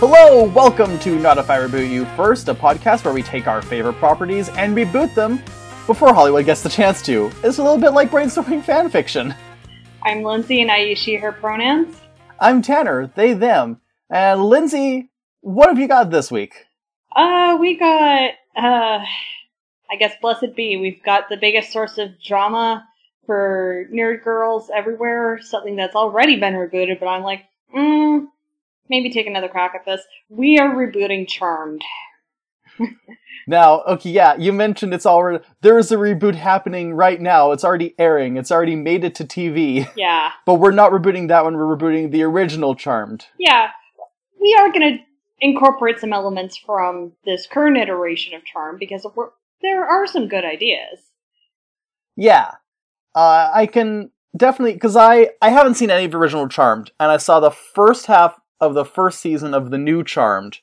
Hello, welcome to Not If I Reboot You First, a podcast where we take our favorite properties and reboot them before Hollywood gets the chance to. It's a little bit like brainstorming fanfiction. I'm Lindsay and I use she, her pronouns. I'm Tanner, they, them. And Lindsay, what have you got this week? Uh, we got, uh, I guess Blessed Be. We've got the biggest source of drama for nerd girls everywhere, something that's already been rebooted, but I'm like, mm, maybe take another crack at this. We are rebooting Charmed. Now, okay, yeah, you mentioned it's already there is a reboot happening right now. It's already airing. It's already made it to TV. Yeah. But we're not rebooting that one. We're rebooting the original Charmed. Yeah. We are going to incorporate some elements from this current iteration of Charm because there are some good ideas. Yeah, uh, I can definitely because I I haven't seen any of the original Charmed, and I saw the first half of the first season of the new Charmed,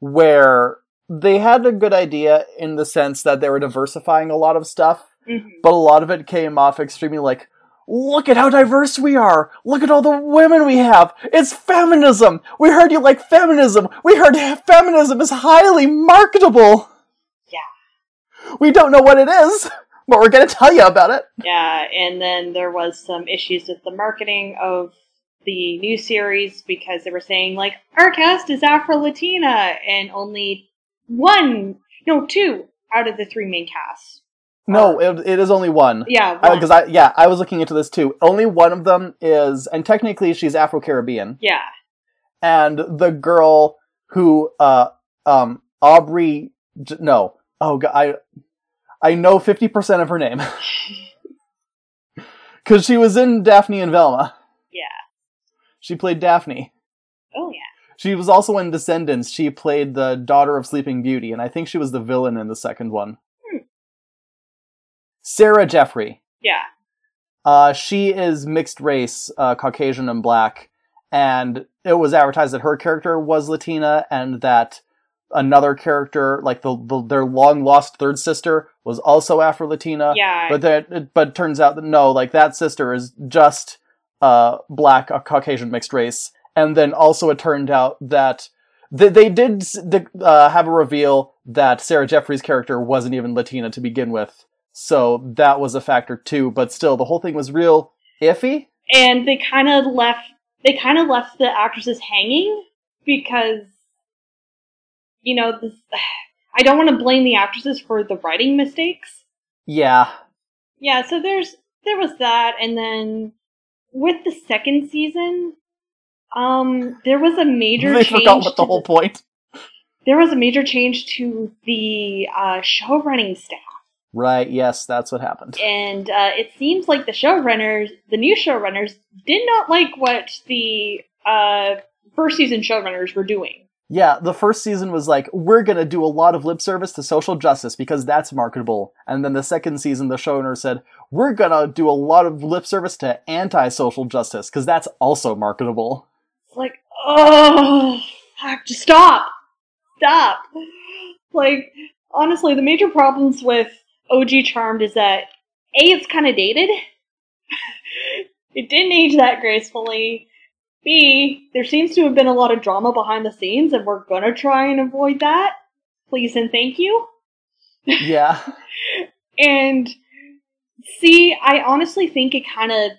where they had a good idea in the sense that they were diversifying a lot of stuff, Mhm. but a lot of it came off extremely like. Look at how diverse we are! Look at all the women we have! It's feminism! We heard you like feminism! We heard feminism is highly marketable! Yeah. We don't know what it is, but we're gonna tell you about it. Yeah, and then there was some issues with the marketing of the new series because they were saying like our cast is Afro Latina and only one, no, two out of the three main casts. No, it, it is only one. Yeah. Because I, yeah, I was looking into this too. Only one of them is, and technically she's Afro Caribbean, yeah, and the girl who, uh, um, Aubrey, no, oh god, I, I know fifty percent of her name because she was in Daphne and Velma. She played Daphne. oh yeah, She was also in Descendants. She played the daughter of Sleeping Beauty, and I think she was the villain in the second one. Hmm. Sarah Jeffery. yeah, Uh, she is mixed race, uh, Caucasian and black, and it was advertised that her character was Latina and that another character, like the, the their long lost third sister, was also Afro Latina. yeah. But that, but turns out that no, like that sister is just uh black, a Caucasian mixed race, and then also it turned out that they, they did uh, have a reveal that Sarah Jeffery's character wasn't even Latina to begin with, so that was a factor too. But still, the whole thing was real iffy. and they kind of left they kind of left the actresses hanging because you know this, I don't want to blame the actresses for the writing mistakes. Yeah, Yeah, so there's there was that, and then with the second season, um, there was a major they change. forgot what the whole point. there was a major change to the uh, show running staff, Right? Yes, that's what happened. and uh, it seems like the showrunners, the new showrunners, did not like what the uh, first season showrunners were doing. Yeah, the first season was like, we're gonna do a lot of lip service to social justice because that's marketable. And then the second season, the showrunner said, we're gonna do a lot of lip service to anti-social justice because that's also marketable. It's like, oh, I have to stop. Stop. Like, honestly, the major problems with OG Charmed is that A, it's kind of dated. it didn't age that gracefully. B, there seems to have been a lot of drama behind the scenes, and we're gonna try and avoid that. Please and thank you. Yeah. And C, I honestly think it kind of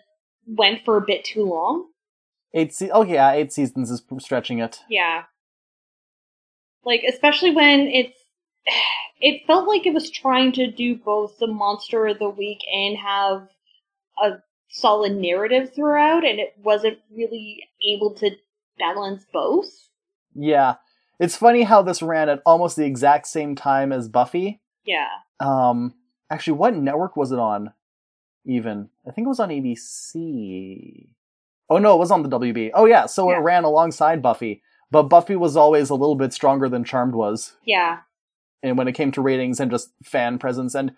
went for a bit too long. Eight se- oh yeah, eight seasons is stretching it. Yeah. Like, especially when it's. It felt like it was trying to do both the monster of the week and have a solid narrative throughout, and it wasn't really able to balance both. Yeah. It's funny how this ran at almost the exact same time as Buffy. Yeah. Um, actually, what network was it on? Even I think it was on ABC. Oh no, it was on the WB. Oh yeah, so Yeah. it ran alongside Buffy, but Buffy was always a little bit stronger than Charmed was, Yeah. and when it came to ratings and just fan presence, and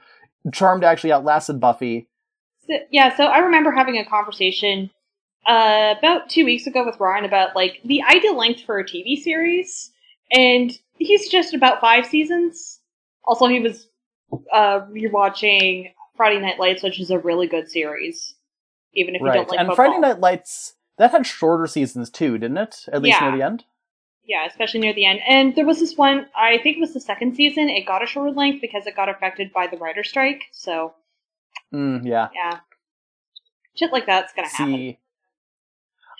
Charmed actually outlasted Buffy. So, yeah, so I remember having a conversation uh, about two weeks ago with Ryan about like the ideal length for a TV series, and he suggested about five seasons. Also, he was uh, rewatching Friday Night Lights, which is a really good series, even if you don't like and football. Friday Night Lights that had shorter seasons too, didn't it? At least near the end. Yeah, especially near the end. And there was this one, I think it was the second season, it got a shorter length because it got affected by the writer strike. So, Mm, yeah. yeah. Shit like that's gonna happen. See,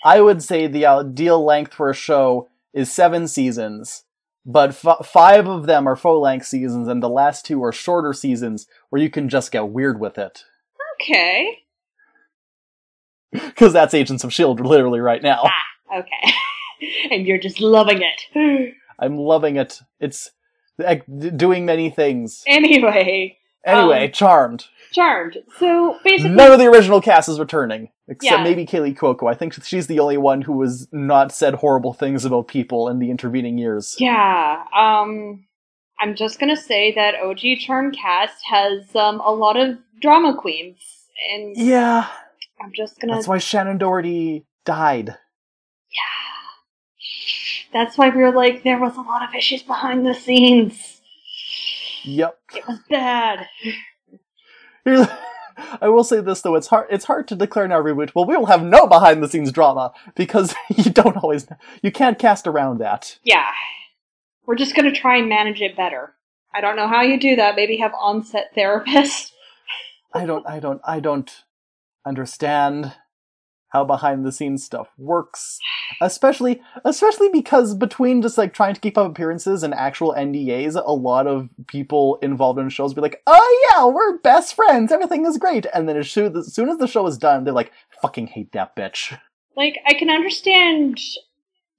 I would say the ideal length for a show is seven seasons, but f- five of them are full length seasons, and the last two are shorter seasons where you can just get weird with it. Okay. Because that's Agents of S.H.I.E.L.D. literally right now. Okay. and you're just loving it. I'm loving it. It's like, doing many things. anyway, Anyway, Um, Charmed. Charmed. So basically, None of the original cast is returning, except Yeah. maybe Kaley Cuoco. I think she's the only one who has not said horrible things about people in the intervening years. yeah. Um, I'm just gonna say that OG Charmed cast has um a lot of drama queens, and Yeah, I'm just gonna. that's why Shannen Doherty died. Yeah. That's why we were like, there was a lot of issues behind the scenes. Yep. It was bad. I will say this though, it's hard it's hard to declare now reboot. Well, we will have no behind the scenes drama because you don't always you can't cast around that. Yeah. We're just gonna try and manage it better. I don't know how you do that. Maybe have on-set therapists. I don't I don't I don't understand how behind the scenes stuff works. Especially especially because between just like trying to keep up appearances and actual NDAs, a lot of people involved in shows be like, "Oh yeah, we're best friends. Everything is great." And then as soon as soon as the show is done, they're like, "Fucking hate that bitch." Like, I can understand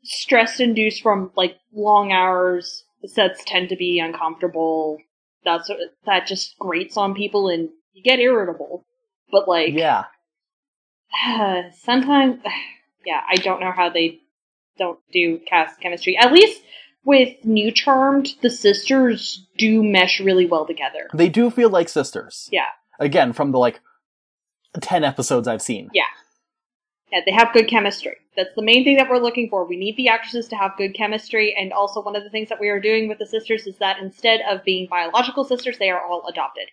stress induced from like long hours. The sets tend to be uncomfortable. That's that just grates on people, and you get irritable. But like, Yeah. sometimes, yeah, I don't know how they don't do cast chemistry. At least with New Charmed, the sisters do mesh really well together. They do feel like sisters. Yeah. Again, from the like 10 episodes I've seen. Yeah. Yeah, they have good chemistry. That's the main thing that we're looking for. We need the actresses to have good chemistry, and also one of the things that we are doing with the sisters is that instead of being biological sisters, they are all adopted.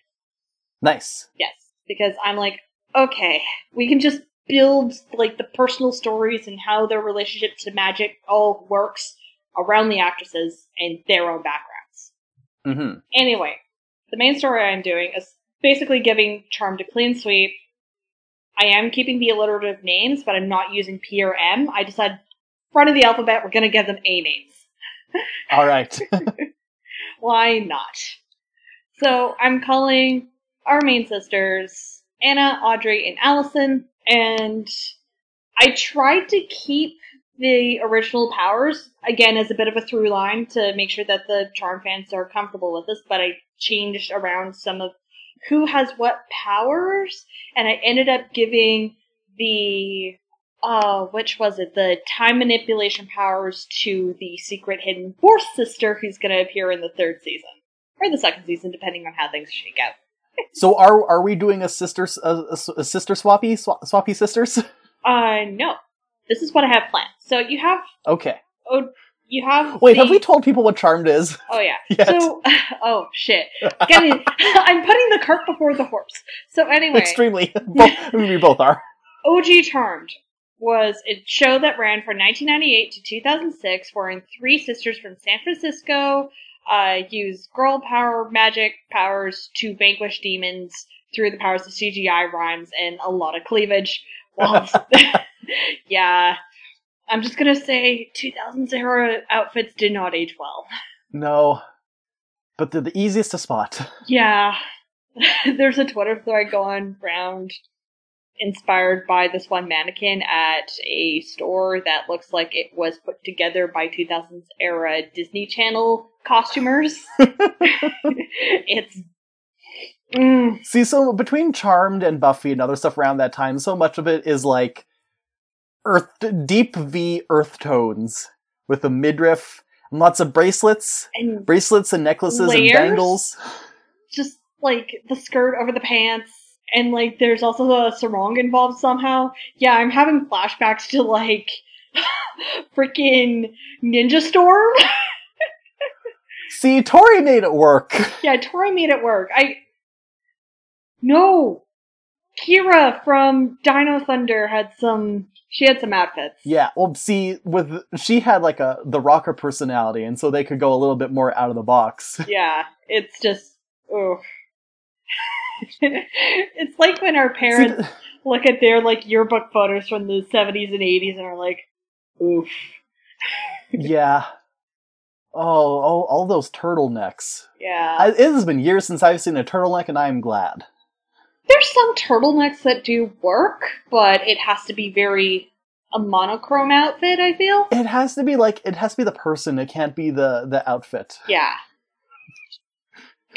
Nice. Yes, because I'm like, okay, we can just build like the personal stories and how their relationship to magic all works around the actresses and their own backgrounds. hmm Anyway, the main story I'm doing is basically giving Charmed a clean sweep. I am keeping the alliterative names, but I'm not using P or M. I decided front of the alphabet, we're gonna give them A names. All right. Why not? So I'm calling our main sisters Anna, Audrey, and Allison, and I tried to keep the original powers again as a bit of a through line to make sure that the charm fans are comfortable with this, but I changed around some of who has what powers, and I ended up giving the uh which was it? The time manipulation powers to the secret hidden fourth sister who's going to appear in the third season or the second season depending on how things shake out so are are we doing a sister a, a, sister swappy Swa- swappy sisters? uh no this is what i have planned so you have okay. oh you have Wait, the- have we told people what Charmed is? oh yeah Yet? so oh shit Getting, i'm putting the cart before the horse so anyway Extremely. Both, I mean, we both are. OG Charmed was a show that ran from 1998 to 2006, wherein three sisters from San Francisco uh, use girl power magic powers to vanquish demons through the powers of CGI rhymes and a lot of cleavage. Yeah, I'm just gonna say 2000s era outfits did not age well. No. But they're the easiest to spot. Yeah, there's a Twitter thread going around inspired by this one mannequin at a store that looks like it was put together by 2000s era Disney Channel costumers. it's. Mm, See, so between Charmed and Buffy and other stuff around that time, so much of it is like earth deep V earth tones with a midriff and lots of bracelets, and bracelets and necklaces Layers? and bangles. just like the skirt over the pants. And like, there's also a sarong involved somehow. Yeah, I'm having flashbacks to like freaking Ninja Storm. See, Tori made it work. Yeah, Tori made it work. I no, Kira from Dino Thunder had some. She had some outfits. Yeah, well, see, with she had like a the rocker personality, and so they could go a little bit more out of the box. Yeah, it's just. Oof. it's like when our parents look at their like yearbook photos from the 70s and 80s and are like, oof. yeah. Oh, oh, all those turtlenecks. Yeah. I, it has been years since I've seen a turtleneck, and I am glad. There's some turtlenecks that do work, but it has to be very a monochrome outfit, I feel. It has to be like it has to be the person. It can't be the the outfit. Yeah.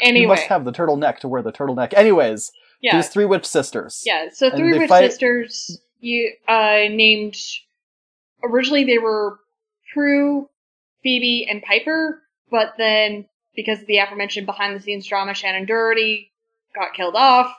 You must have the turtleneck to wear the turtleneck. Anyways, yeah. these three witch sisters. Yeah, so three witch fight- sisters you uh named originally they were Prue, Phoebe, and Piper, but then because of the aforementioned behind the scenes drama, Shannen Doherty got killed off.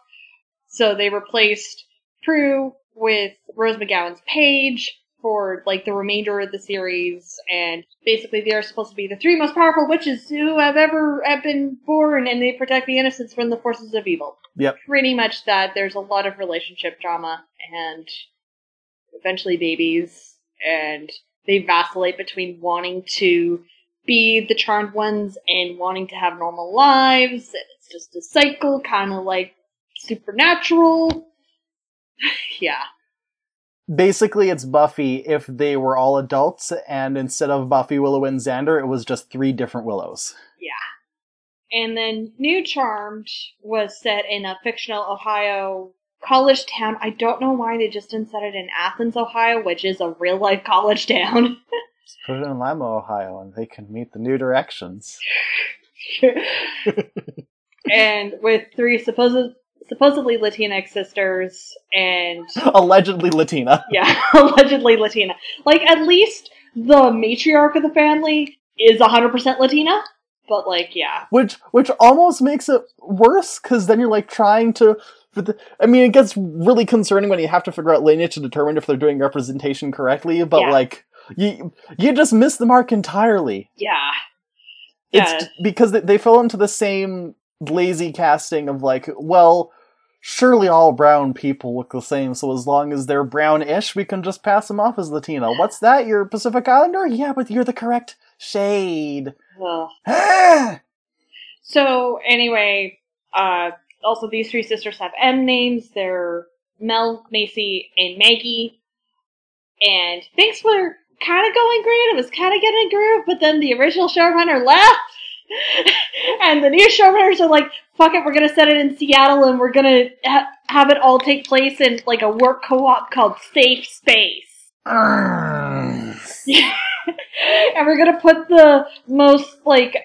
So they replaced Prue with Rose McGowan's Paige for like the remainder of the series, and basically they are supposed to be the three most powerful witches who have ever have been born, and they protect the innocents from the forces of evil Yep. pretty much that. There's a lot of relationship drama and eventually babies, and they vacillate between wanting to be the charmed ones and wanting to have normal lives. And it's just a cycle, kind of like supernatural. yeah. Basically, it's Buffy if they were all adults, and instead of Buffy, Willow, and Xander, it was just three different Willows. Yeah. And then New Charmed was set in a fictional Ohio college town. I don't know why they just didn't set it in Athens, Ohio, which is a real life college town. Just put it in Lima, Ohio, and they can meet the new directions. and with three supposed supposedly Latinx sisters and Allegedly Latina. yeah, allegedly Latina. Like at least the matriarch of the family is 100% Latina, but like yeah. which which almost makes it worse because then you're like trying to i mean it gets really concerning when you have to figure out lineage to determine if they're doing representation correctly but Yeah. like you you just miss the mark entirely Yeah. Yeah. it's because they, they fell into the same lazy casting of like well surely all brown people look the same so as long as they're brownish we can just pass them off as latino what's that you're pacific islander yeah but you're the correct shade Ugh. So anyway, uh, also these three sisters have M names. They're Mel, Macy, and Maggie. And things were kind of going great. It was kind of getting a groove, but then the original showrunner left. and the new showrunners are like, fuck it, we're gonna set it in Seattle and we're gonna ha- have it all take place in like a work co-op called Safe Space. and we're gonna put the most like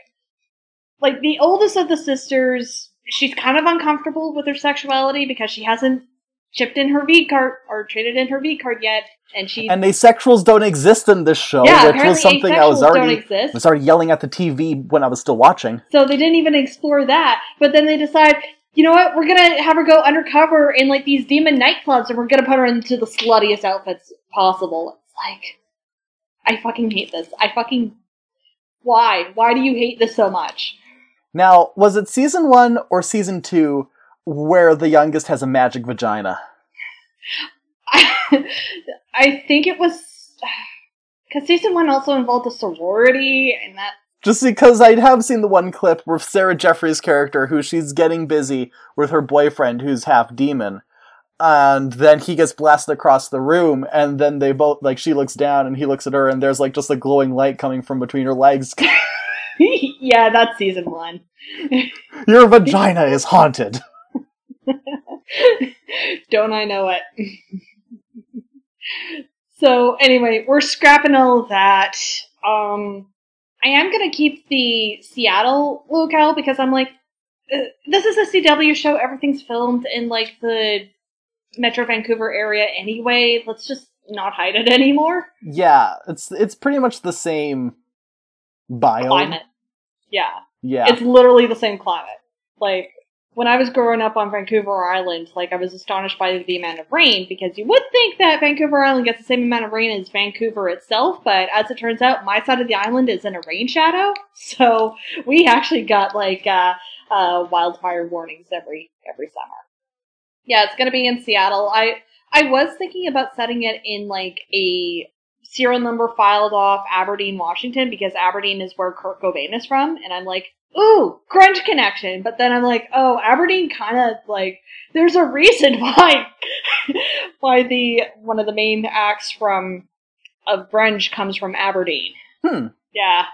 like the oldest of the sisters she's kind of uncomfortable with her sexuality because she hasn't chipped in her V card or traded in her V card yet and she and asexuals don't exist in this show, yeah which was something I was already was already yelling at the TV when I was still watching. so they didn't even explore that but then they decide you know what we're gonna have her go undercover in like these demon nightclubs and we're gonna put her into the sluttiest outfits possible. It's like I fucking hate this. I fucking why? Why do you hate this so much? Now, was it season one or season two where the youngest has a magic vagina? I, think it was because season one also involved a sorority, and that Just because I have seen the one clip where Sarah Jeffries' character, who she's getting busy with her boyfriend who's half demon, and then he gets blasted across the room, and then they both, like, she looks down and he looks at her, and there's, like, just a glowing light coming from between her legs. yeah, that's season one. Your vagina is haunted. Don't I know it? so anyway, we're scrapping all that. Um, I am gonna keep the Seattle locale because I'm like, uh, this is a CW show. Everything's filmed in like the Metro Vancouver area anyway. Let's just not hide it anymore. Yeah, it's it's pretty much the same biome. Climate. Yeah. Yeah. It's literally the same climate. Like when I was growing up on Vancouver Island, like I was astonished by the amount of rain because you would think that Vancouver Island gets the same amount of rain as Vancouver itself, but as it turns out, my side of the island is in a rain shadow, so we actually got like uh, uh, wildfire warnings every every summer. Yeah, it's gonna be in Seattle. I I was thinking about setting it in like a serial number filed off Aberdeen, Washington, because Aberdeen is where Kurt Cobain is from, and I'm like, ooh, grunge connection. But then I'm like, oh, Aberdeen kind of like there's a reason why why the one of the main acts from of grunge comes from Aberdeen. Hmm. Yeah.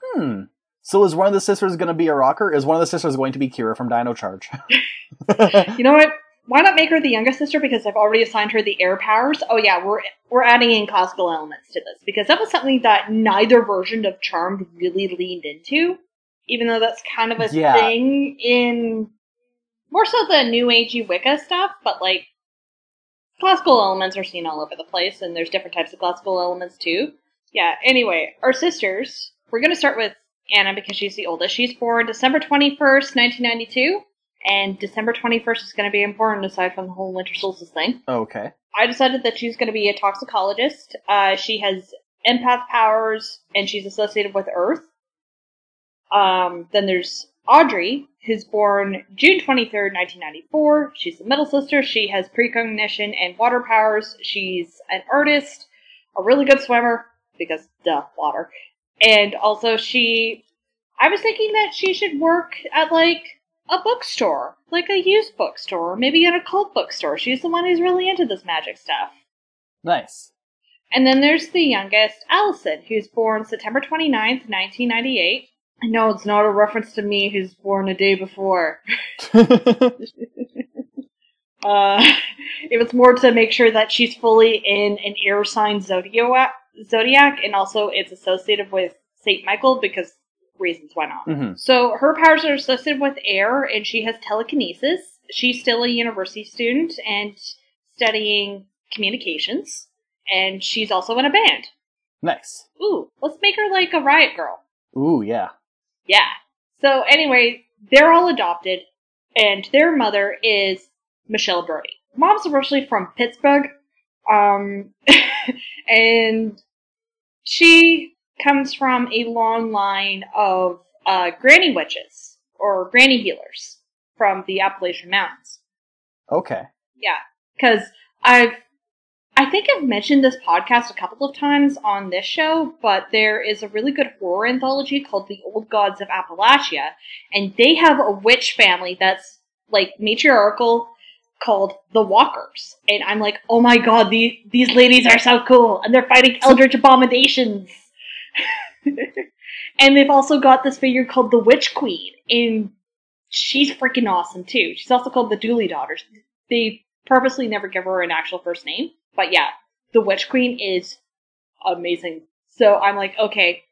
Hmm. So is one of the sisters going to be a rocker? Is one of the sisters going to be Kira from Dino Charge? You know what? Why not make her the youngest sister? Because I've already assigned her the air powers. Oh yeah, we're we're adding in classical elements to this because that was something that neither version of Charmed really leaned into. Even though that's kind of a Yeah. thing in more so the new agey Wicca stuff, but like classical elements are seen all over the place, and there's different types of classical elements too. Yeah. Anyway, our sisters. We're gonna start with Anna because she's the oldest. She's born December twenty first, nineteen ninety two. And December 21st is going to be important aside from the whole winter solstice thing. okay. I decided that she's going to be a toxicologist. Uh, she has empath powers and she's associated with Earth. Um, then there's Audrey, who's born June 23rd, 1994. She's the middle sister. She has precognition and water powers. She's an artist, a really good swimmer, because duh, water. And also she, I was thinking that she should work at like a bookstore, like a used bookstore, or maybe an occult bookstore. She's the one who's really into this magic stuff. Nice. And then there's the youngest, Allison, who's born September 29th, 1998. Know it's not a reference to me who's born a day before. Uh, it was more to make sure that she's fully in an air sign zodiac, zodiac and also it's associated with St. Michael because reasons why not. Mhm. So her powers are associated with air, and she has telekinesis. She's still a university student and studying communications, and she's also in a band. Nice. Ooh, let's make her like a riot girl. Ooh, yeah. Yeah. So anyway, they're all adopted, and their mother is Michelle Brody. Mom's originally from Pittsburgh, um, and she comes from a long line of uh, granny witches or granny healers from the Appalachian Mountains. Okay. Yeah, because I've I think I've mentioned this podcast a couple of times on this show, but there is a really good horror anthology called The Old Gods of Appalachia, and they have a witch family that's like matriarchal called the Walkers. And I'm like, oh my god, these these ladies are so cool, and they're fighting eldritch abominations. and they've also got this figure called the Witch Queen, and she's freaking awesome too. She's also called the Dooley Daughters. They purposely never give her an actual first name, but yeah, the Witch Queen is amazing. So I'm like, okay,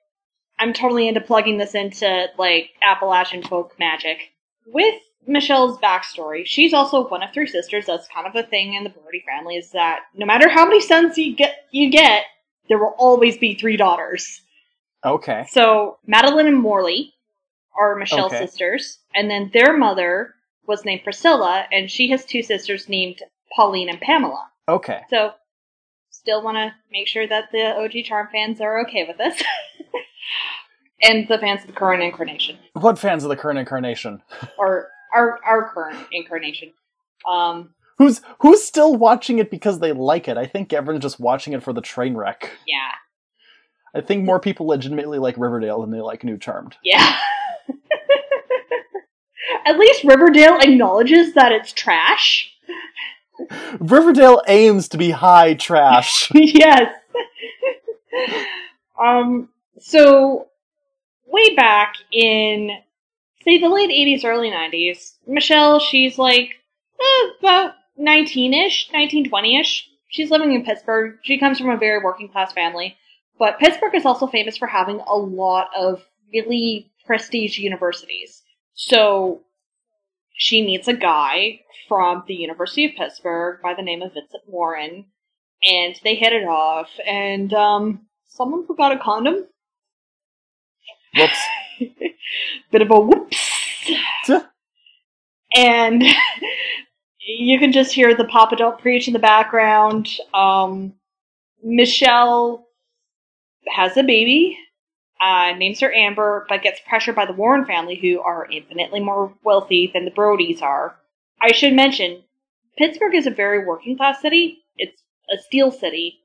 I'm totally into plugging this into like Appalachian folk magic. With Michelle's backstory, she's also one of three sisters. That's kind of a thing in the Brody family is that no matter how many sons you get, you get, there will always be three daughters. Okay. So Madeline and Morley are Michelle's Okay. sisters, and then their mother was named Priscilla, and she has two sisters named Pauline and Pamela. Okay. So, still want to make sure that the OG Charm fans are okay with this, and the fans of the current incarnation, What fans of the current incarnation? or our our current incarnation. Um, Who's who's still watching it because they like it? I think everyone's just watching it for the train wreck. yeah, I think more people legitimately like Riverdale than they like New Charmed. yeah. At least Riverdale acknowledges that it's trash. Riverdale aims to be high trash. yes. um. So, way back in, say, the late '80s, early '90s, Michelle, she's like eh, about 19-ish, 19, 20-ish. She's living in Pittsburgh. She comes from a very working class family, but Pittsburgh is also famous for having a lot of really prestige universities. So, she meets a guy from the University of Pittsburgh by the name of Vincent Warren, and they hit it off, and um, someone forgot a condom. Whoops. Bit of a whoops. and you can just hear the Papa Don't Preach in the background. Um, Michelle has a baby, uh, names her Amber, but gets pressured by the Warren family, who are infinitely more wealthy than the Brodies are. I should mention, Pittsburgh is a very working class city. It's a steel city.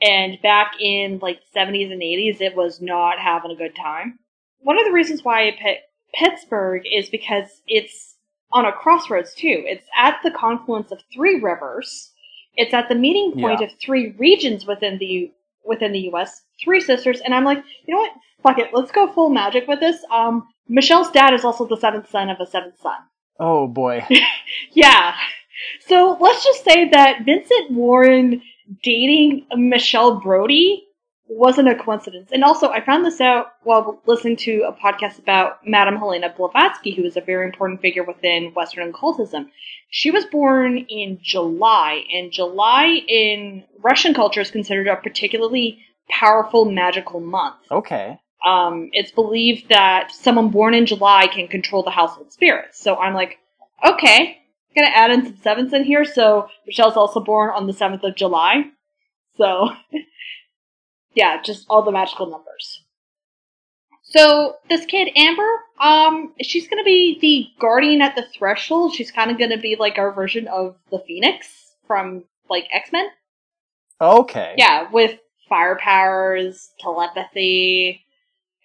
And back in like the 70s and 80s, it was not having a good time. One of the reasons why I picked Pittsburgh is because it's on a crossroads too. It's at the confluence of three rivers. It's at the meeting point Yeah. of three regions within the within the U.S. Three sisters, and I'm like, you know what? Fuck it. Let's go full magic with this. Um, Michelle's dad is also the seventh son of a seventh son. Oh boy. Yeah. So let's just say that Vincent Warren dating Michelle Brody wasn't a coincidence. And also, I found this out while listening to a podcast about Madame Helena Blavatsky, who is a very important figure within Western occultism. She was born in July, and July in Russian culture is considered a particularly powerful magical month. Okay. Um, it's believed that someone born in July can control the household spirits. So I'm like, okay, gonna add in some sevens in here. So Michelle's also born on the seventh of July. So yeah, just all the magical numbers. So this kid Amber, um, she's gonna be the guardian at the threshold. She's kind of gonna be like our version of the Phoenix from like X Men. Okay. Yeah, with fire powers, telepathy,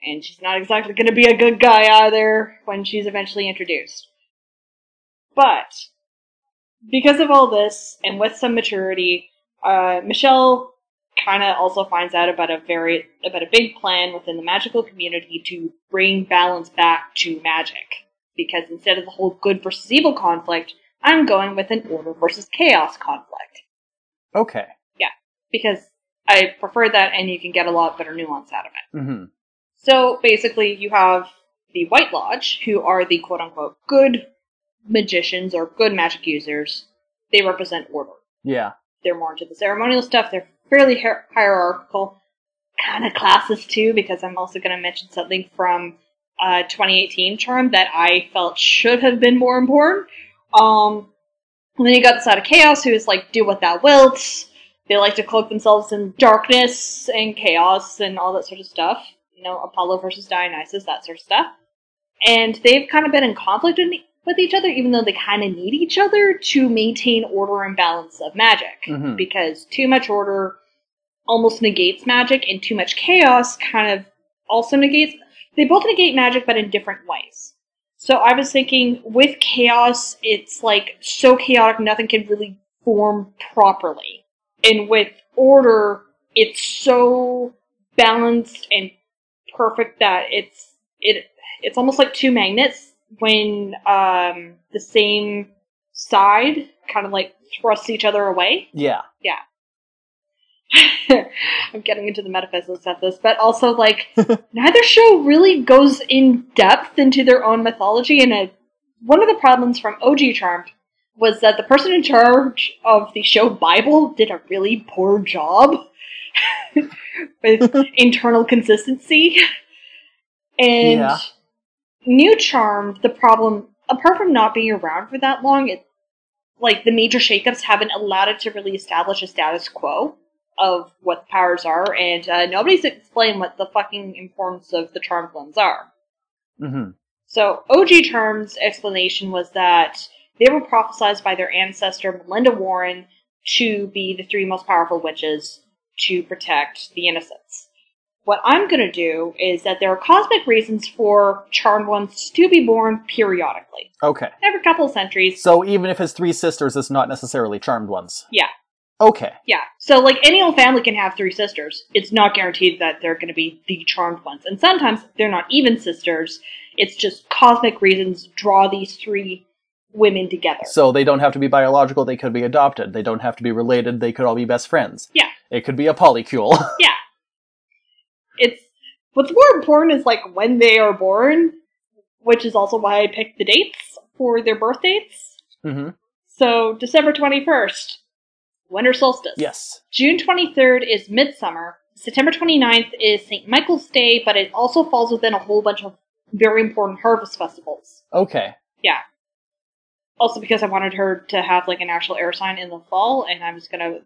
and she's not exactly going to be a good guy either when she's eventually introduced. But because of all this, and with some maturity, uh, Michelle kind of also finds out about a very about a big plan within the magical community to bring balance back to magic. Because instead of the whole good versus evil conflict, I'm going with an order versus chaos conflict Okay. Yeah, because I prefer that and you can get a lot better nuance out of it. hmm So basically, you have the White Lodge, who are the quote unquote good magicians or good magic users. They represent order. Yeah. They're more into the ceremonial stuff. They're fairly hier- hierarchical, kind of classes too, because I'm also going to mention something from uh, 2018 term that I felt should have been more important. Um, and then you got the side of chaos, who is like, do what thou wilt. They like to cloak themselves in darkness and chaos and all that sort of stuff. You know, Apollo versus Dionysus, that sort of stuff. And they've kind of been in conflict in- with each other, even though they kind of need each other to maintain order and balance of magic. Mhm. Because too much order almost negates magic, and too much chaos kind of also negates. They both negate magic, but in different ways. So I was thinking, with chaos, it's like so chaotic, nothing can really form properly. And with order, it's so balanced and perfect that it's it it's almost like two magnets when um the same side kind of like thrusts each other away. Yeah. Yeah. I'm getting into the metaphysics of this, but also like neither show really goes in depth into their own mythology. And uh one of the problems from OG Charmed was that the person in charge of the show Bible did a really poor job with internal consistency. And Yeah. New Charmed, the problem, apart from not being around for that long, it like the major shakeups haven't allowed it to really establish a status quo of what the powers are, and uh, nobody's explained what the fucking importance of the charmed ones are. hmm So OG Charm's explanation was that they were prophesized by their ancestor Melinda Warren to be the three most powerful witches to protect the innocents. What I'm going to do is that there are cosmic reasons for charmed ones to be born periodically, Okay. every couple of centuries. So even if his three sisters, it's not necessarily charmed ones. Yeah. Okay. Yeah. So, like, any old family can have three sisters. It's not guaranteed that they're going to be the charmed ones. And sometimes they're not even sisters. It's just cosmic reasons draw these three women together. So they don't have to be biological, they could be adopted. They don't have to be related, they could all be best friends. Yeah. It could be a polycule. yeah. It's what's more important is like when they are born, which is also why I picked the dates for their birth dates. hmm So December twenty first, winter solstice. Yes. June 23rd is Midsummer. September 29th is St. Michael's Day, but it also falls within a whole bunch of very important harvest festivals. Okay. Yeah. Also because I wanted her to have like an actual air sign in the fall, and I was gonna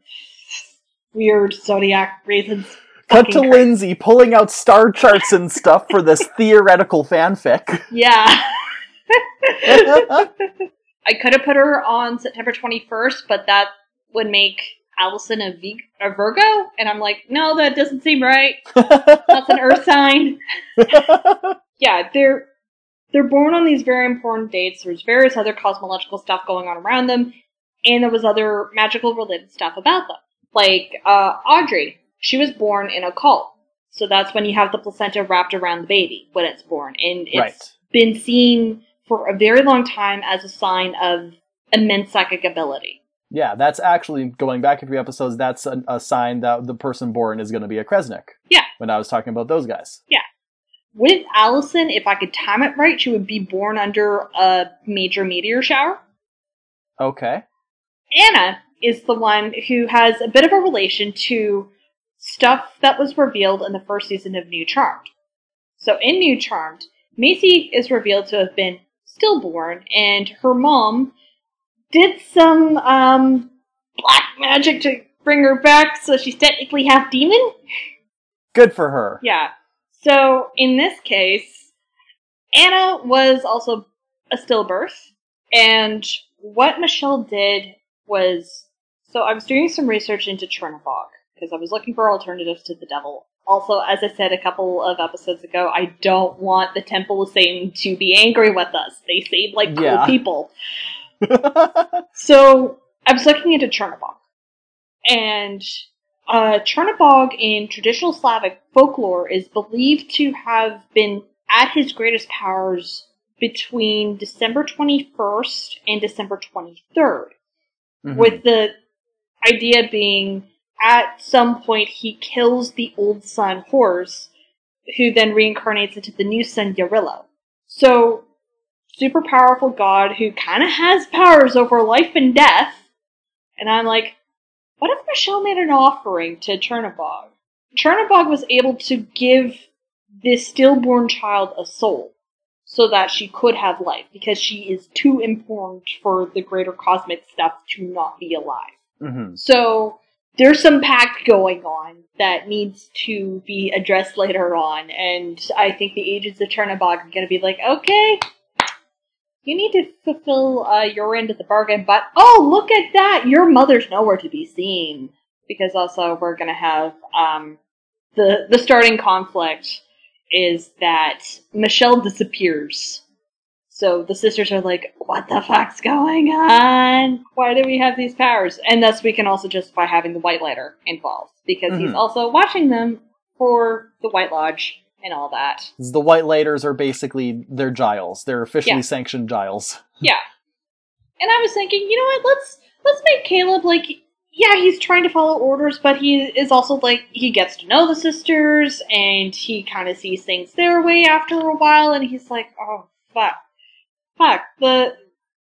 weird zodiac reasons. Cut to crazy. Lindsay pulling out star charts and stuff for this theoretical fanfic. Yeah. I could have put her on September 21st, but that would make Allison a, v- a Virgo, and I'm like, no, that doesn't seem right. That's an Earth sign. yeah, they're they're born on these very important dates. There's various other cosmological stuff going on around them, and there was other magical related stuff about them. Like uh, Audrey, she was born in a caul, so that's when you have the placenta wrapped around the baby when it's born, and it's Right. been seen for a very long time as a sign of immense psychic ability. Yeah, that's actually going back a few episodes. That's a, a sign that the person born is going to be a Kresnik. Yeah. When I was talking about those guys. Yeah. With Allison, if I could time it right, she would be born under a major meteor shower. Okay. Anna is the one who has a bit of a relation to stuff that was revealed in the first season of New Charmed. So in New Charmed, Macy is revealed to have been stillborn, and her mom did some um, black magic to bring her back, so she's technically half demon. Good for her. Yeah. So in this case, Anna was also a stillbirth, and what Michelle did was so I was doing some research into Chernobog because I was looking for alternatives to the devil. Also, as I said a couple of episodes ago, I don't want the Temple of Satan to be angry with us. They seem like cool Yeah. people. So I was looking into Chernobog, and uh, Chernobog in traditional Slavic folklore is believed to have been at his greatest powers between December 21st and December 23rd, Mhm. with the idea being at some point he kills the old son Horus, who then reincarnates into the new son Yarilo. So, super powerful god who kind of has powers over life and death. And I'm like, what if Michelle made an offering to Chernobog? Chernobog was able to give this stillborn child a soul so that she could have life because she is too important for the greater cosmic stuff to not be alive. Mhm. So there's some pact going on that needs to be addressed later on, and I think the agents of Chernobog are going to be like, okay, you need to fulfill uh, your end of the bargain, but oh, look at that, your mother's nowhere to be seen. Because also we're going to have um, the the starting conflict is that Michelle disappears. So the sisters are like, what the fuck's going on? Why do we have these powers? And thus we can also justify having the White Lighter involved, because he's Mhm. also watching them for the White Lodge and all that. The White Lighters are basically they're Giles. They're officially Yeah. sanctioned Giles. Yeah. And I was thinking, you know what, let's let's make Caleb like yeah, he's trying to follow orders, but he is also like he gets to know the sisters and he kind of sees things their way after a while and he's like, "Oh, fuck. Fuck. The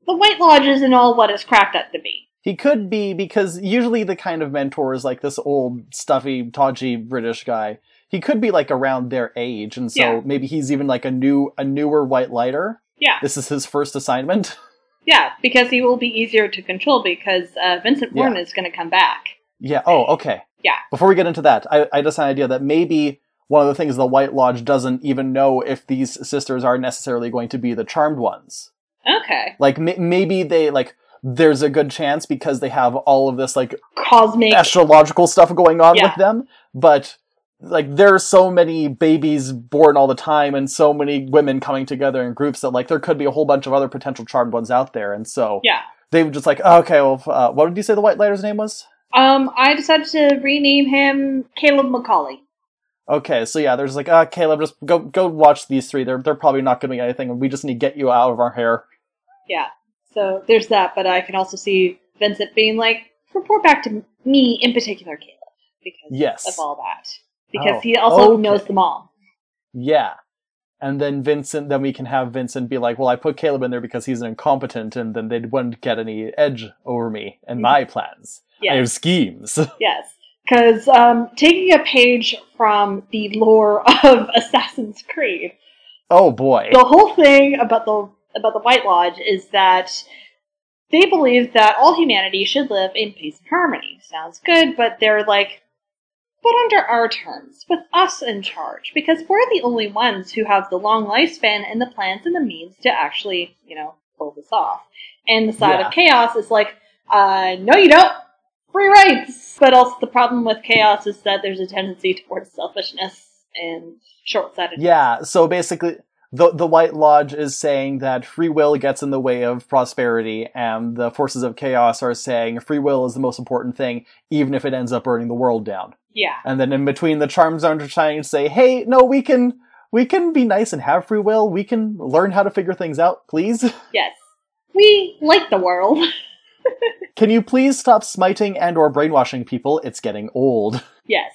the White Lodge isn't all what it's cracked up to be." He could be because usually the kind of mentor is like this old, stuffy, tawdry British guy. He could be like around their age, and so Yeah. maybe he's even like a new, a newer White Lighter. Yeah. This is his first assignment. Yeah, because he will be easier to control because uh, Vincent Yeah. Warren is going to come back. Yeah. Oh, okay. Yeah. Before we get into that, I, I just had an idea that maybe one of the things the White Lodge doesn't even know if these sisters are necessarily going to be the charmed ones. Okay. Like m- maybe they like. There's a good chance because they have all of this like Cosmic. astrological stuff going on Yeah. with them, but like there are so many babies born all the time and so many women coming together in groups that like there could be a whole bunch of other potential charmed ones out there, and so Yeah. they were just like, oh, okay, well, uh, what did you say the White Lighter's name was? Um, I decided to rename him Caleb Macaulay. Okay, so yeah, there's like, ah, Caleb, just go go watch these three. They're they're probably not going to be anything, and we just need to get you out of our hair. Yeah. So there's that, but I can also see Vincent being like, report back to me in particular, Caleb, because Yes. of all that. Because Oh, he also okay. knows them all. Yeah. And then Vincent, then we can have Vincent be like, well, I put Caleb in there because he's an incompetent, and then they wouldn't get any edge over me and my plans. I have schemes. Yes. Because um, taking a page from the lore of Assassin's Creed, oh boy. the whole thing about the about the White Lodge is that they believe that all humanity should live in peace and harmony. Sounds good, but they're like, but under our terms, with us in charge, because we're the only ones who have the long lifespan and the plans and the means to actually, you know, pull this off. And the side Yeah. of chaos is like, uh, no, you don't. Free rights. But also the problem with chaos is that there's a tendency towards selfishness and short-sightedness. Yeah, so basically, the the White Lodge is saying that free will gets in the way of prosperity, and the forces of chaos are saying free will is the most important thing, even if it ends up burning the world down. Yeah. And then in between, the charmed ones are trying to say, "Hey, no, we can we can be nice and have free will. We can learn how to figure things out, please. Yes. We like the world. can you please stop smiting and or brainwashing people? It's getting old." Yes.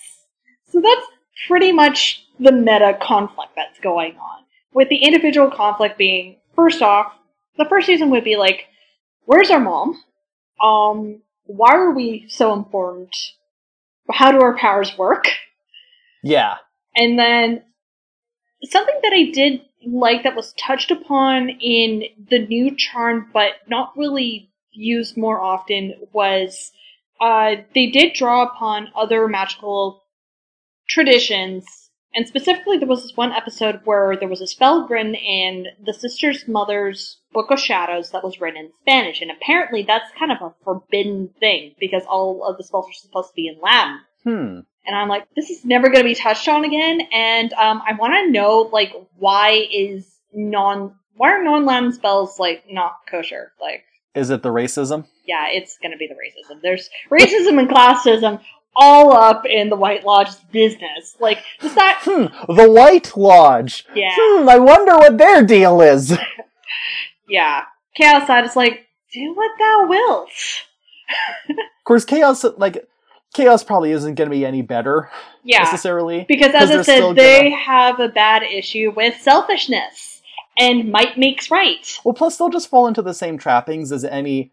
So that's pretty much the meta conflict that's going on. With the individual conflict being, first off, the first season would be like, where's our mom? Um, why are we so important? How do our powers work? Yeah, And then something that I did like that was touched upon in the new charm, but not really used more often, was uh, they did draw upon other magical traditions. And specifically, there was this one episode where there was a spell written in the sister's mother's Book of Shadows that was written in Spanish. And apparently, that's kind of a forbidden thing because all of the spells are supposed to be in Latin. hmm. And I'm like, this is never going to be touched on again. And um, I want to know, like, why is non why are non Latin spells like not kosher? Like, Is it the racism? yeah, it's going to be the racism. There's racism and classism all up in the White Lodge's business. Like, does that? Hmm. The White Lodge. Yeah, Hmm. I wonder what their deal is. yeah. Chaos Side is like, do what thou wilt. Of course, chaos like chaos probably isn't going to be any better Yeah, necessarily. because as I said, they gonna- have a bad issue with selfishness, and might makes right. Well, plus they'll just fall into the same trappings as any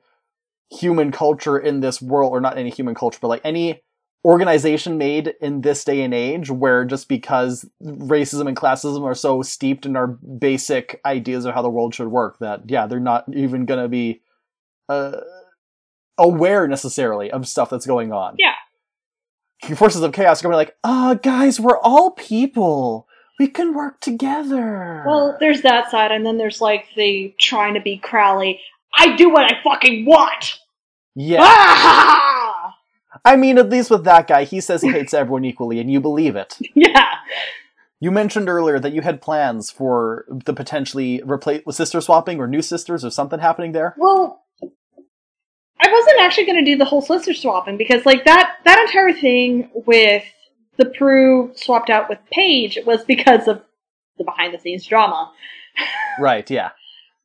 human culture in this world, or not any human culture, but like any organization made in this day and age, where just because racism and classism are so steeped in our basic ideas of how the world should work, that yeah, they're not even going to be uh, aware necessarily of stuff that's going on. Yeah. Forces of chaos are going to be like, ah, guys, we're all people. We can work together. Well, there's that side, and then there's like the trying to be Crowley. I do what I fucking want. yeah. Ah! I mean, at least with that guy, he says he hates everyone equally, and you believe it. Yeah, You mentioned earlier that you had plans for the potentially replace with sister swapping or new sisters or something happening there. Well, I wasn't actually going to do the whole sister swapping because, like that that entire thing with the Prue swapped out with Paige was because of the behind the scenes drama. Right? Yeah.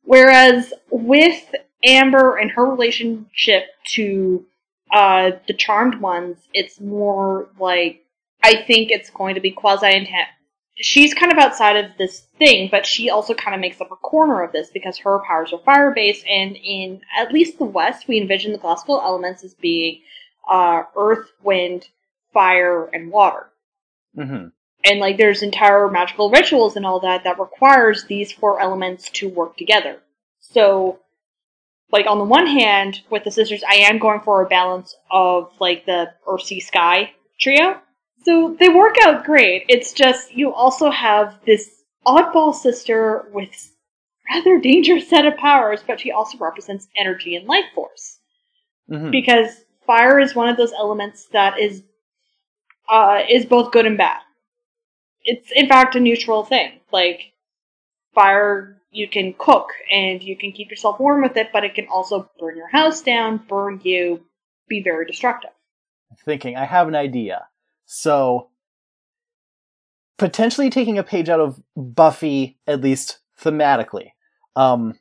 Whereas with Amber and her relationship to uh, the Charmed ones, it's more like I think it's going to be quasi intent. She's kind of outside of this thing, but she also kind of makes up a corner of this because her powers are fire based, and in at least the West, we envision the classical elements as being uh, earth, wind, fire, and water. Hmm and like there's entire magical rituals and all that that requires these four elements to work together. So like on the one hand with the sisters i am going for a balance of like the earth sea sky trio so they work out great it's just you also have this oddball sister with rather dangerous set of powers but she also represents energy and life force hmm because fire is one of those elements that is uh, is both good and bad. It's in fact a neutral thing. Like fire, you can cook and you can keep yourself warm with it, but it can also burn your house down, burn you, be very destructive. Thinking, I have an idea. So, potentially taking a page out of Buffy, at least thematically. Um,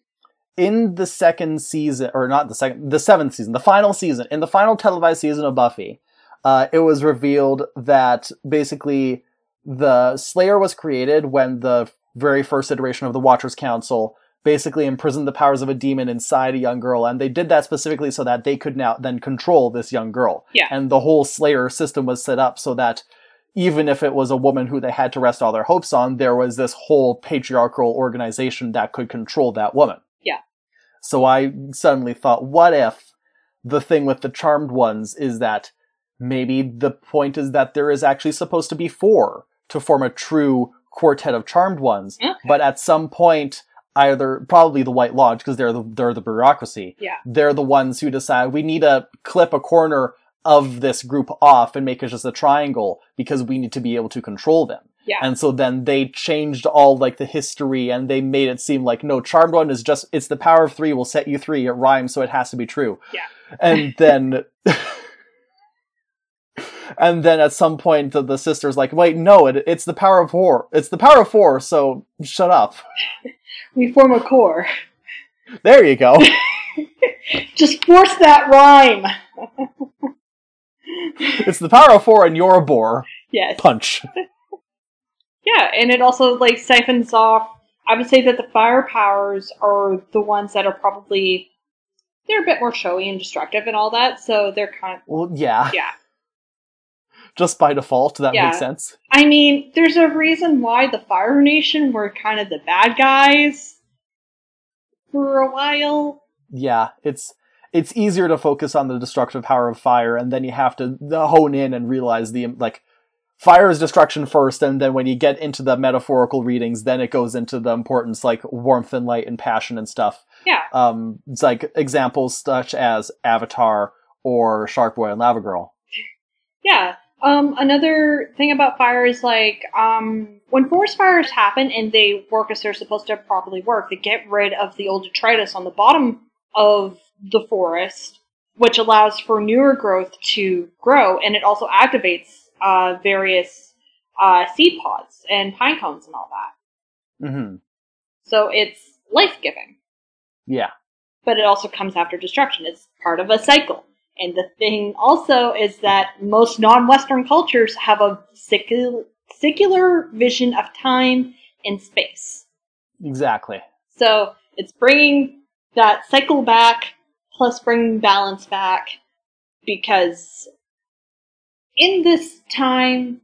in the second season, or not the second, the seventh season, the final season, in the final televised season of Buffy, uh, it was revealed that basically the Slayer was created when the very first iteration of the Watchers Council basically imprisoned the powers of a demon inside a young girl, and they did that specifically so that they could now then control this young girl. Yeah. And the whole Slayer system was set up so that even if it was a woman who they had to rest all their hopes on, there was this whole patriarchal organization that could control that woman. Yeah. So I suddenly thought, what if the thing with the charmed ones is that maybe the point is that there is actually supposed to be four to form a true quartet of charmed ones, Okay. but at some point either probably the White Lodge because they're the they're the bureaucracy. Yeah. They're the ones who decide we need to clip a corner of this group off and make it just a triangle because we need to be able to control them. Yeah. And so then they changed all like the history and they made it seem like no, charmed one is just it's the power of three will set you 3 It rhymes, so it has to be true. Yeah. And then And then at some point the, the sister's like, wait, no, it, it's the power of four. It's the power of four, so shut up. We form a core. There you go. Just force that rhyme. it's the power of four and you're a bore. Yes. Punch. Yeah, and it also like siphons off. I would say that the fire powers are the ones that are probably they're a bit more showy and destructive and all that. So they're kind of Well, yeah. yeah. Just by default, that Yeah. makes sense. I mean, there's a reason why the Fire Nation were kind of the bad guys for a while. Yeah, it's it's easier to focus on the destructive power of fire, and then you have to hone in and realize the like fire is destruction first, and then when you get into the metaphorical readings, then it goes into the importance like warmth and light and passion and stuff. Yeah. Um, it's like examples such as Avatar or Shark Boy and Lava Girl. Yeah. Um, another thing about fire is like um, when forest fires happen and they work as they're supposed to properly work, they get rid of the old detritus on the bottom of the forest, which allows for newer growth to grow, and it also activates uh, various uh, seed pods and pine cones and all that. hmm So it's life giving, Yeah. but it also comes after destruction. It's part of a cycle. And the thing also is that most non-Western cultures have a secular, secular vision of time and space. Exactly. So it's bringing that cycle back, plus bringing balance back, because in this time,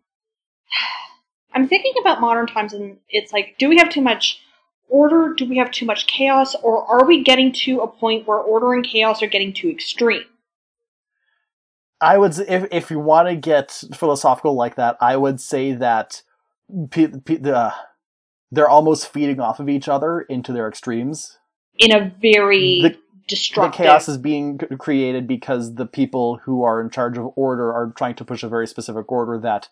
I'm thinking about modern times, and it's like, do we have too much order? Do we have too much chaos? Or are we getting to a point where order and chaos are getting too extreme? I would, if if you want to get philosophical like that, I would say that pe- pe- the, they're almost feeding off of each other into their extremes. In a very The- The destructive. chaos is being created because the people who are in charge of order are trying to push a very specific order that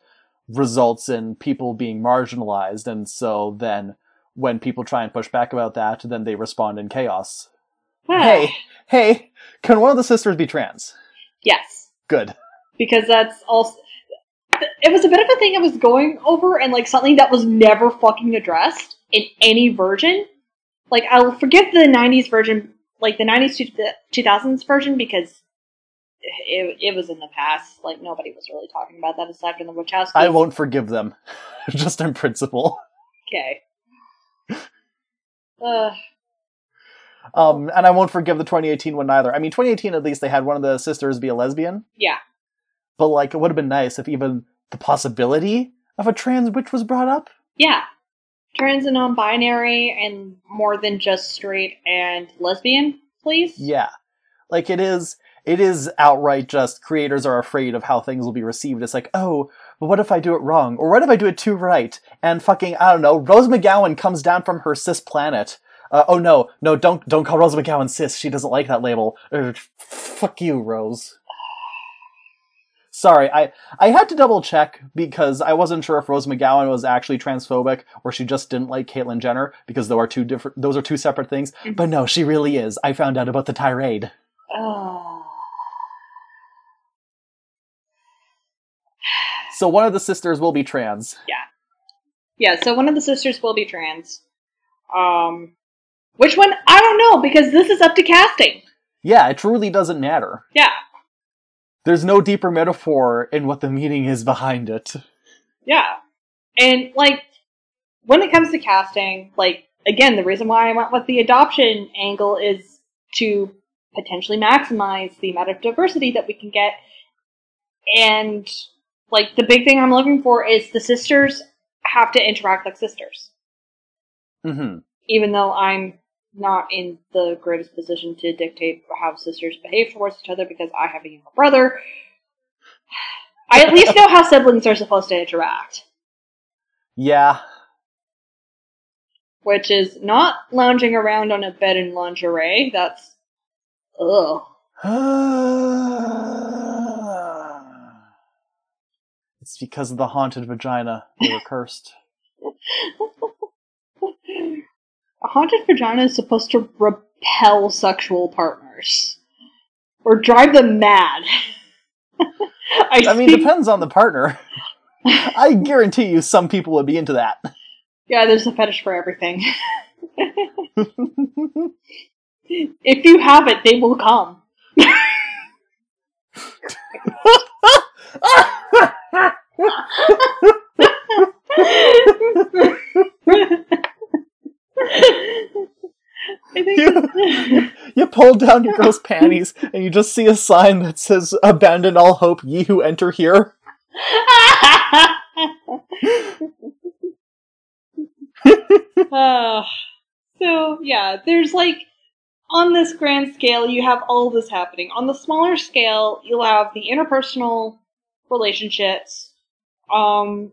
results in people being marginalized, and so then when people try and push back about that, then they respond in chaos. hey, hey, can one of the sisters be trans? Yes. Good. because that's also it was a bit of a thing I was going over and like something that was never fucking addressed in any version. Like I'll forgive the '90s version, like the '90s to 2000s version, because it it was in the past. Like nobody was really talking about that aside from the witch house. I won't forgive them, just in principle. Okay. Uh, Um, and I won't forgive the 2018 one either. I mean, 2018 at least they had one of the sisters be a lesbian, yeah, but like it would have been nice if even the possibility of a trans witch was brought up. yeah. Trans and non-binary, and more than just straight and lesbian, please. Yeah, like it is. It is outright just creators are afraid of how things will be received. It's like, oh, but what if I do it wrong, or what if I do it too right? And fucking, I don't know. Rose McGowan comes down from her cis planet. Uh, oh no, no, don't don't call Rose McGowan cis. She doesn't like that label. Uh, fuck you, Rose. Sorry, I I had to double check because I wasn't sure if Rose McGowan was actually transphobic or she just didn't like Caitlyn Jenner because those are two different those are two separate things. Mhm. But no, she really is. I found out about the tirade. Oh. So one of the sisters will be trans. Yeah. Yeah, so one of the sisters will be trans. Um, which one? I don't know because this is up to casting. Yeah, it truly doesn't matter. Yeah, There's no deeper metaphor in what the meaning is behind it. yeah, and like when it comes to casting, like again, the reason why I went with the adoption angle is to potentially maximize the amount of diversity that we can get, and like the big thing I'm looking for is the sisters have to interact like sisters. hmm even though I'm not in the greatest position to dictate how sisters behave towards each other because I have a younger brother, I at least know how siblings are supposed to interact. Yeah. which is not lounging around on a bed in lingerie. That's ugh. it's because of the haunted vagina. They were cursed. A haunted vagina is supposed to repel sexual partners or drive them mad. I, I mean, depends on the partner. I guarantee you some people would be into that. yeah, there's a fetish for everything. if you have it, they will come. I think you pull down your girl's panties and you just see a sign that says abandon all hope ye who enter here Uh, so yeah, there's like on this grand scale, you have all this happening. On the smaller scale, you'll have the interpersonal relationships. Um,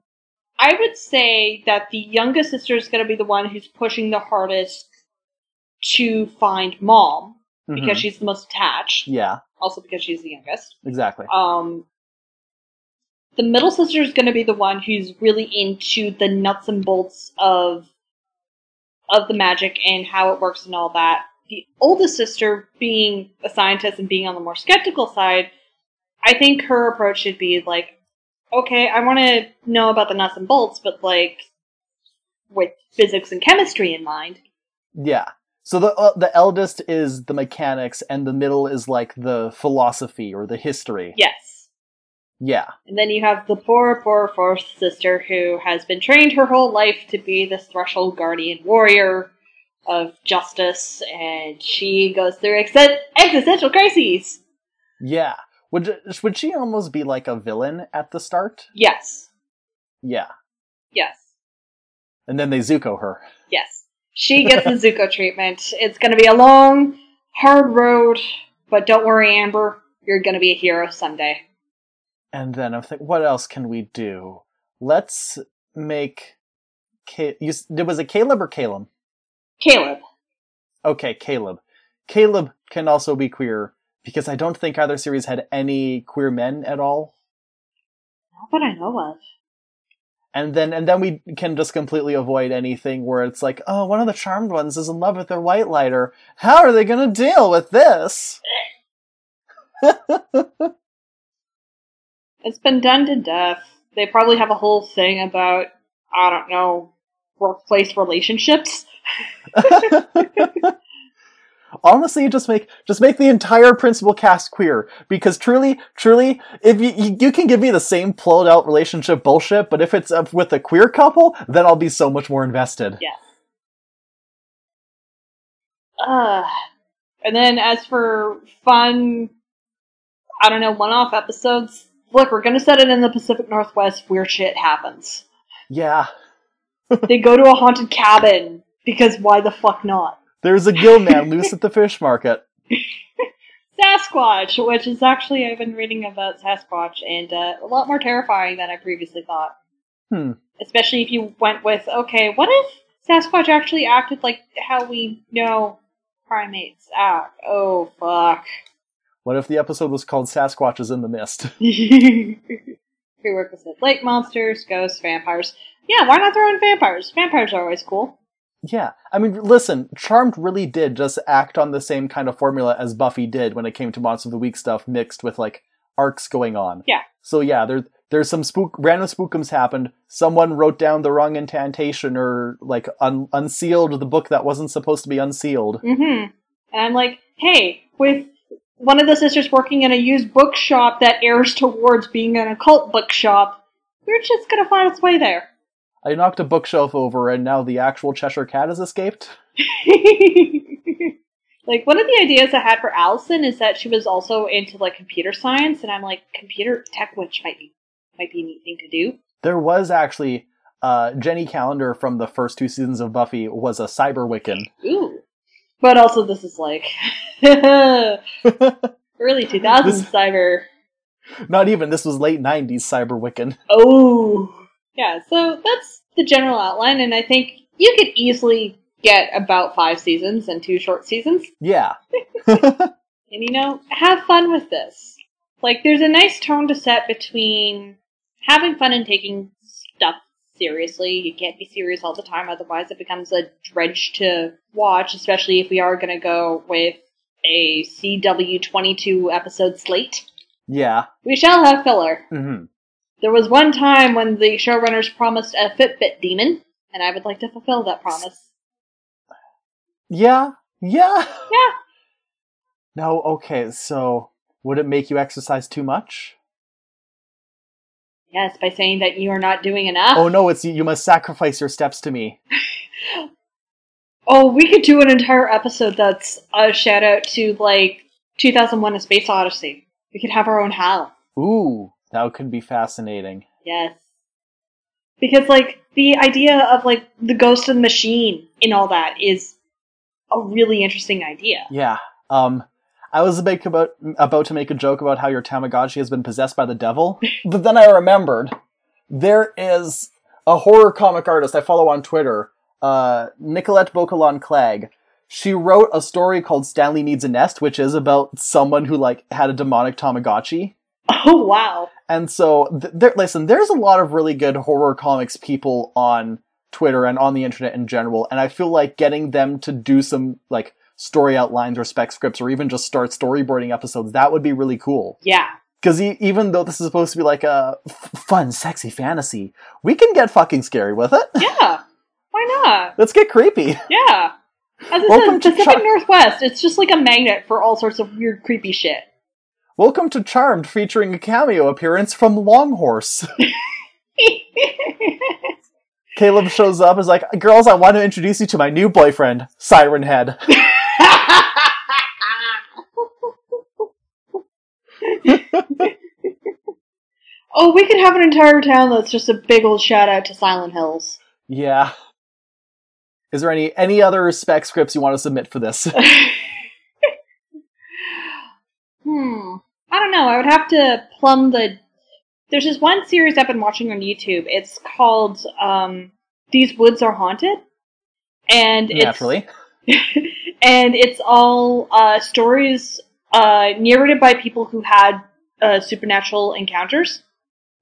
I would say that the youngest sister is going to be the one who's pushing the hardest to find mom because Mhm. she's the most attached. yeah Also because she's the youngest. exactly Um, the middle sister is going to be the one who's really into the nuts and bolts of of the magic and how it works and all that. The oldest sister, being a scientist and being on the more skeptical side, I think her approach should be like, okay, I want to know about the nuts and bolts, but like with physics and chemistry in mind. yeah so the uh, the eldest is the mechanics and the middle is like the philosophy or the history. Yes. yeah. And then you have the poor, poor fourth sister who has been trained her whole life to be this threshold guardian warrior of justice, and she goes through ex- existential crises. yeah. Would would she almost be like a villain at the start? Yes, yeah. Yes, and then they zuko her. Yes. She gets the Zuko treatment. It's going to be a long, hard road, but don't worry, Amber. You're going to be a hero someday. And then I'm thinking, what else can we do? Let's make. Ca- you, was it Caleb or Caleb? Caleb. Okay, Caleb. Caleb can also be queer because I don't think either series had any queer men at all. Not that I know of. And then and then we can just completely avoid anything where it's like, oh, one of the charmed ones is in love with their white lighter. How are they going to deal with this? It's been done to death. They probably have a whole thing about, I don't know, workplace relationships. Honestly, just make just make the entire principal cast queer because truly, truly, if you you, you can give me the same plowed out relationship bullshit, but if it's up with a queer couple, then I'll be so much more invested. Yes. Uh, and then as for fun, I don't know, one off episodes, look, we're gonna set it in the Pacific Northwest where shit happens. Yeah, they go to a haunted cabin because why the fuck not? There's a gill man loose at the fish market. Sasquatch, which is actually, I've been reading about Sasquatch and uh, a lot more terrifying than I previously thought. Hmm. Especially if you went with, okay, what if Sasquatch actually acted like how we know primates act? Oh, fuck. What if the episode was called Sasquatches in the Mist? Prerequisite lake monsters, ghosts, vampires. Yeah, why not throw in vampires? Vampires are always cool. Yeah, I mean, listen, Charmed really did just act on the same kind of formula as Buffy did when it came to Monster of the Week stuff, mixed with like arcs going on. Yeah. So yeah, there there's some spook random spookums happened. Someone wrote down the wrong incantation or like un- unsealed the book that wasn't supposed to be unsealed. Mm-hmm. And I'm like, hey, with one of the sisters working in a used bookshop that airs towards being an occult bookshop, we're just gonna find its way there. I knocked a bookshelf over, and now the actual Cheshire Cat has escaped. like one of the ideas I had for Allison is that she was also into like computer science, and I'm like, computer tech witch might be might be a neat thing to do. There was actually uh, Jenny Calendar from the first two seasons of Buffy was a cyber Wiccan. Ooh. But also this is like early 2000s This- cyber. Not even this was late '90s cyber Wiccan. Oh. Yeah, so that's the general outline, and I think you could easily get about five seasons and two short seasons. Yeah. And you know, have fun with this. Like, there's a nice tone to set between having fun and taking stuff seriously. You can't be serious all the time, otherwise, it becomes a dredge to watch, especially if we are going to go with a CW 22 episode slate. Yeah. We shall have filler. hmm There was one time when the showrunners promised a Fitbit demon, and I would like to fulfill that promise. Yeah. Yeah. Yeah. No, okay, so would it make you exercise too much? Yes, by saying that you are not doing enough. Oh no, it's you must sacrifice your steps to me. Oh, we could do an entire episode that's a shout out to like 2001: A Space Odyssey. We could have our own HAL. Ooh, that could be fascinating. Yes, because like the idea of like the ghost of the machine and all that is a really interesting idea. Yeah. Um I was about about about to make a joke about how your Tamagotchi has been possessed by the devil, but then I remembered there is a horror comic artist I follow on Twitter, uh, Nicolette Bocalan Clegg. She wrote a story called Stanley Needs a Nest, which is about someone who like had a demonic Tamagotchi. Oh wow! And so, th- there, listen, there's a lot of really good horror comics people on Twitter and on the internet in general, and I feel like getting them to do some like story outlines or spec scripts or even just start storyboarding episodes, that would be really cool. Yeah, Because e- even though this is supposed to be like a f- fun, sexy fantasy, we can get fucking scary with it. yeah. Why not? Let's get creepy. Yeah. As I Welcome said, to Pacific Char- Northwest, it's just like a magnet for all sorts of weird, creepy shit. Welcome to Charmed, featuring a cameo appearance from Longhorse. Caleb shows up, is like, "Girls, I want to introduce you to my new boyfriend, Siren Head." oh, we could have an entire town that's just a big old shout out to Silent Hills. Yeah. Is there any any other spec scripts you want to submit for this? hmm. I don't know. I would have to plumb the. There's this one series I've been watching on YouTube. It's called um, "These Woods Are Haunted," and it's Naturally. and it's all uh, stories uh, narrated by people who had uh, supernatural encounters.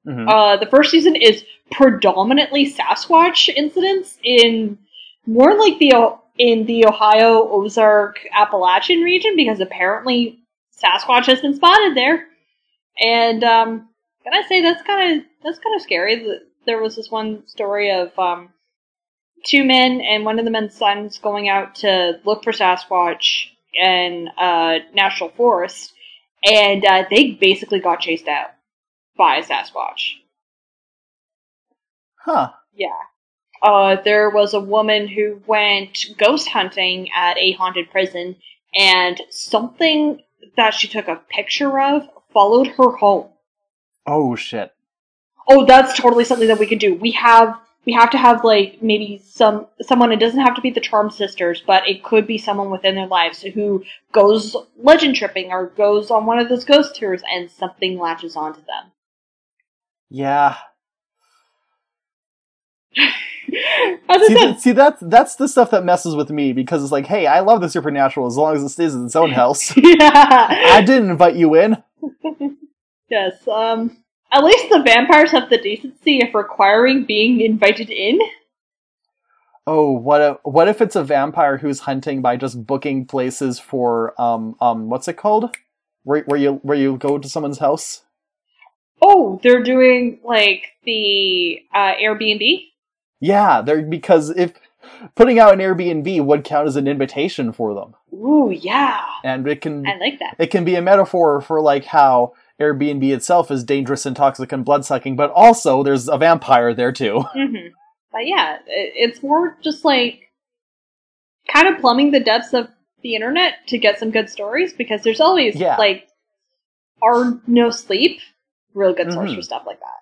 Mhm. Uh, the first season is predominantly Sasquatch incidents in more like the in the Ohio Ozark Appalachian region because apparently Sasquatch has been spotted there. And um, can I say that's kind of that's kind of scary. Th- There was this one story of um, two men and one of the men's sons going out to look for Sasquatch in uh, national forest, and uh, they basically got chased out by a Sasquatch. Huh. Yeah. Uh, there was a woman who went ghost hunting at a haunted prison, and something that she took a picture of followed her home. Oh shit. Oh, that's totally something that we could do. We have we have to have like maybe some someone. It doesn't have to be the Charm Sisters, but it could be someone within their lives who goes legend tripping or goes on one of those ghost tours, and something latches onto them. Yeah. See, th- see that's that's the stuff that messes with me because it's like, hey, I love the supernatural as long as it stays in its own house. yeah. I didn't invite you in. Yes, um, at least the vampires have the decency of requiring being invited in. Oh, what if what if it's a vampire who's hunting by just booking places for um um what's it called? Where where you where you go to someone's house? Oh, they're doing, like, the, uh, Airbnb? Yeah, they're because if putting out an Airbnb would count as an invitation for them. Ooh, yeah. And it can I like that. it can be a metaphor for like how Airbnb itself is dangerous and toxic and bloodsucking, but also there's a vampire there too. hmm But yeah, it's more just, like, kind of plumbing the depths of the internet to get some good stories, because there's always, Yeah. like, r/NoSleep, real good source Mhm. for stuff like that.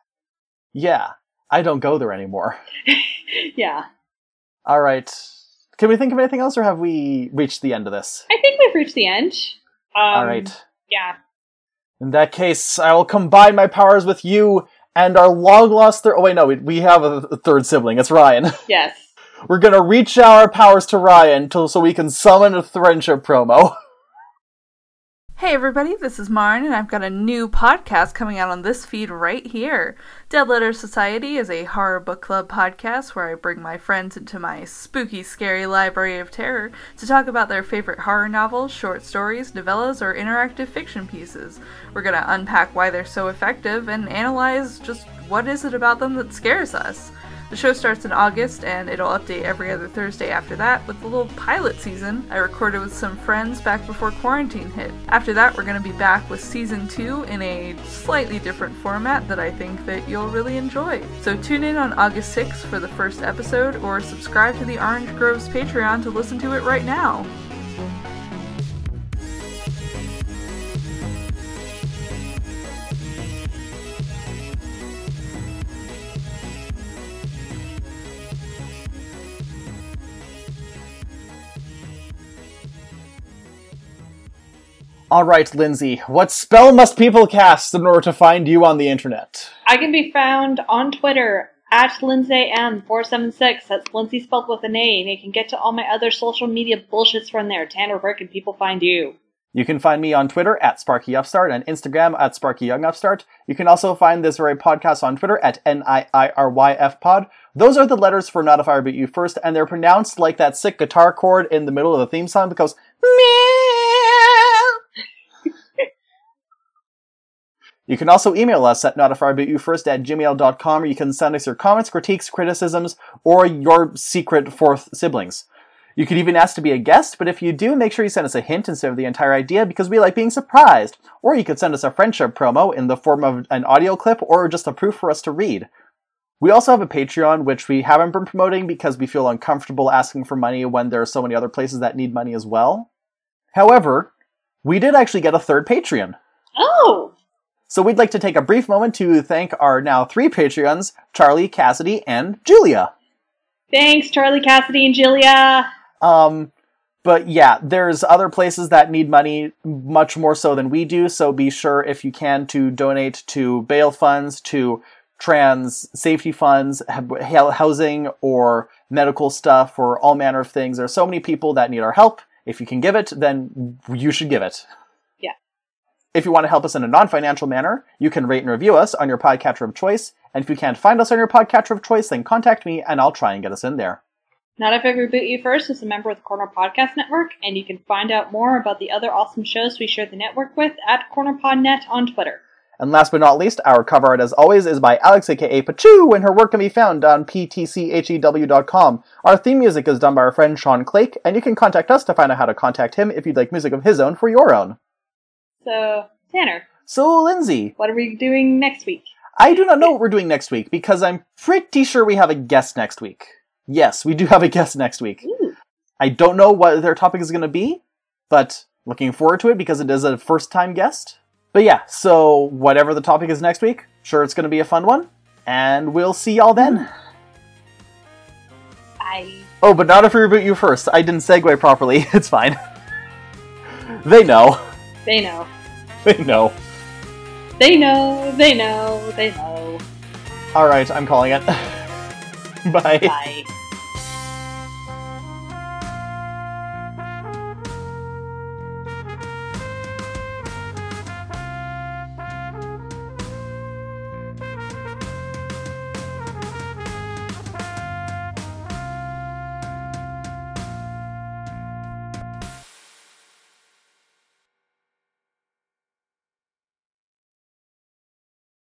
Yeah, I don't go there anymore. yeah. All right. Can we think of anything else, or have we reached the end of this? I think we've reached the end. Um, All right. Yeah. In that case, I will combine my powers with you and our long lost third. Oh wait, no, we, we have a, third sibling. It's Ryan. Yes. We're gonna reach our powers to Ryan till so we can summon a friendship promo. Hey everybody, this is Marn, and I've got a new podcast coming out on this feed right here. Dead Letter Society is a horror book club podcast where I bring my friends into my spooky, scary library of terror to talk about their favorite horror novels, short stories, novellas, or interactive fiction pieces. We're gonna unpack why they're so effective and analyze just what is it about them that scares us. The show starts in August and it'll update every other Thursday after that with a little pilot season I recorded with some friends back before quarantine hit. After that, we're going to be back with season 2 in a slightly different format that I think that you'll really enjoy. So tune in on August 6th for the first episode or subscribe to the Orange Groves Patreon to listen to it right now. All right, Lindsay, what spell must people cast in order to find you on the internet? I can be found on Twitter at LindsayM476. That's Lindsay spelled with an A, and you can get to all my other social media bullshits from there. Tanner, where can people find you? You can find me on Twitter at SparkyUpstart and Instagram at SparkyYoungUpstart. You can also find this very podcast on Twitter at N-I-I-R-Y-F-Pod. Those are the letters for Not If I Reboot You First, and they're pronounced like that sick guitar chord in the middle of the theme song that goes, You can also email us at notifiedbutyoufirst at gmail.com or you can send us your comments, critiques, criticisms, or your secret fourth siblings. You could even ask to be a guest, but if you do, make sure you send us a hint instead of the entire idea because we like being surprised. Or you could send us a friendship promo in the form of an audio clip or just a proof for us to read. We also have a Patreon, which we haven't been promoting because we feel uncomfortable asking for money when there are so many other places that need money as well. However, we did actually get a third Patreon. Oh! So we'd like to take a brief moment to thank our now three Patreons, Charlie, Cassidy, and Julia. Thanks, Charlie, Cassidy, and Julia. Um, but yeah, there's other places that need money much more so than we do, so be sure if you can to donate to bail funds, to trans safety funds, housing, or medical stuff, or all manner of things. There are so many people that need our help. If you can give it, then you should give it. If you want to help us in a non financial manner, you can rate and review us on your podcatcher of choice. And if you can't find us on your podcatcher of choice, then contact me and I'll try and get us in there. Not If I Reboot You First is a member of the Corner Podcast Network, and you can find out more about the other awesome shows we share the network with at CornerPodNet on Twitter. And last but not least, our cover art, as always, is by Alex, aka Pachu, and her work can be found on ptchew.com. Our theme music is done by our friend Sean Clake, and you can contact us to find out how to contact him if you'd like music of his own for your own. So, Tanner. So, Lindsay. What are we doing next week? I do not know what we're doing next week because I'm pretty sure we have a guest next week. Yes, we do have a guest next week. Ooh. I don't know what their topic is going to be, but looking forward to it because it is a first time guest. But yeah, so whatever the topic is next week, sure it's going to be a fun one, and we'll see y'all then. I. Oh, but not if we reboot you first. I didn't segue properly. It's fine. they know. They know. They know. They know. They know. They know. All right, I'm calling it. Bye. Bye.